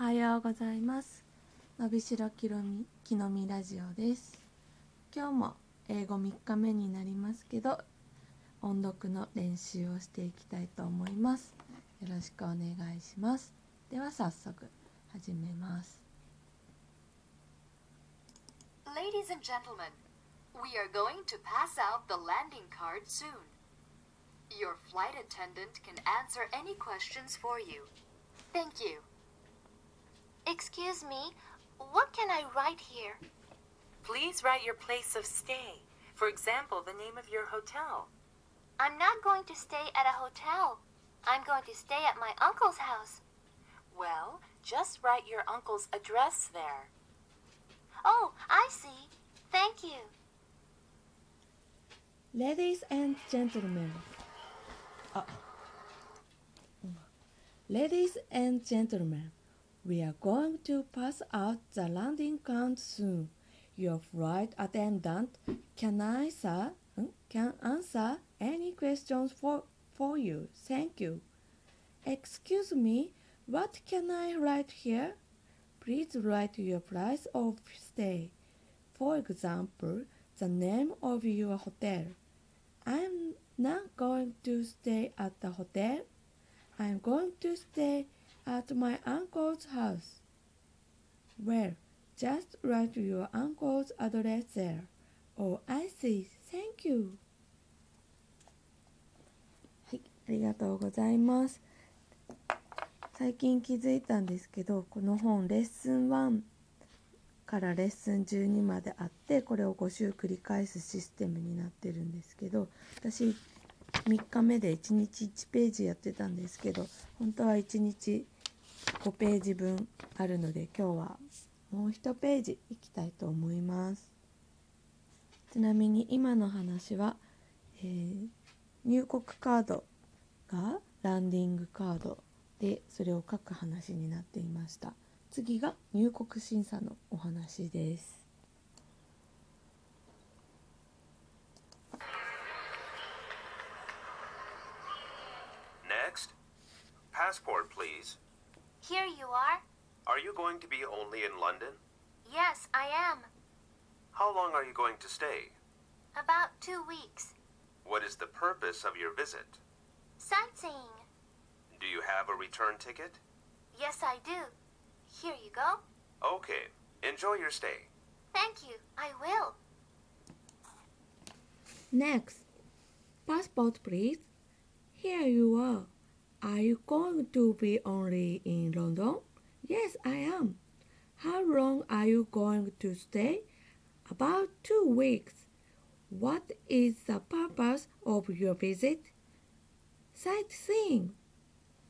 はようございます。のびしろきろみきのみラジオです。今日も英語3日目になりますけど、音読の練習をしていきたいと思います。よろしくお願いします。では早速始めます。Ladies and gentlemen, we are going to pass out the landing card soon. Your flight attendant can answer any questions for you. Thank you. Excuse me, what can I write here? Please write your place of stay. For example, the name of your hotel. I'm not going to stay at a hotel. I'm going to stay at my uncle's house. Well, just write your uncle's address there. Oh, I see. Thank you. Ladies and gentlemen あ Ladies and gentlemen We are going to pass out the landing count soon. Your flight attendant can answer, hmm, can answer any questions for, for you? Thank you. Excuse me, what can I write here? Please write your place of stay. For example, the name of your hotel. I'm not going to stay at the hotel. I'm going to stay at my uncle's house. Well, just write your uncle's address there. Oh, I see. Thank you. はい、ありがとうございます。最近気づいたんですけど、この本レッスン1からレッスン12まであってこれを5週繰り返すシステムになってるんですけど私3日目で1日1ページやってたんですけど本当は1日5ページ分あるので今日はもう1ページいきたいと思いますちなみに今の話は、えー入国カードがランディングカードでそれを書く話になっていました次が入国審査のお話です。Next, passport, please. Here you are. Are you going to be only in London? Yes, I am. How long are you going to stay? About two weeks. What is the purpose of your visit? Sightseeing. Do you have a return ticket? Yes, I do. Here you go. Okay, enjoy your stay. Thank you. I will. Next, passport please. Here you are. Are you going to be only in London? Yes, I am. How long are you going to stay? About two weeks. What is the purpose of your visit? Sightseeing.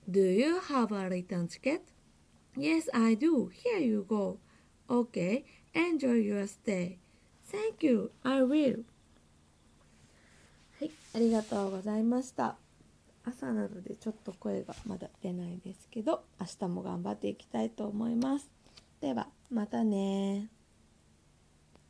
Do you have a return ticket? Yes, I do. Here you go. Okay, enjoy your stay. Thank you. I will. はい、ありがとうございました。 朝なのでちょっと声がまだ出ないですけど、明日も頑張っていきたいと思います。では、またね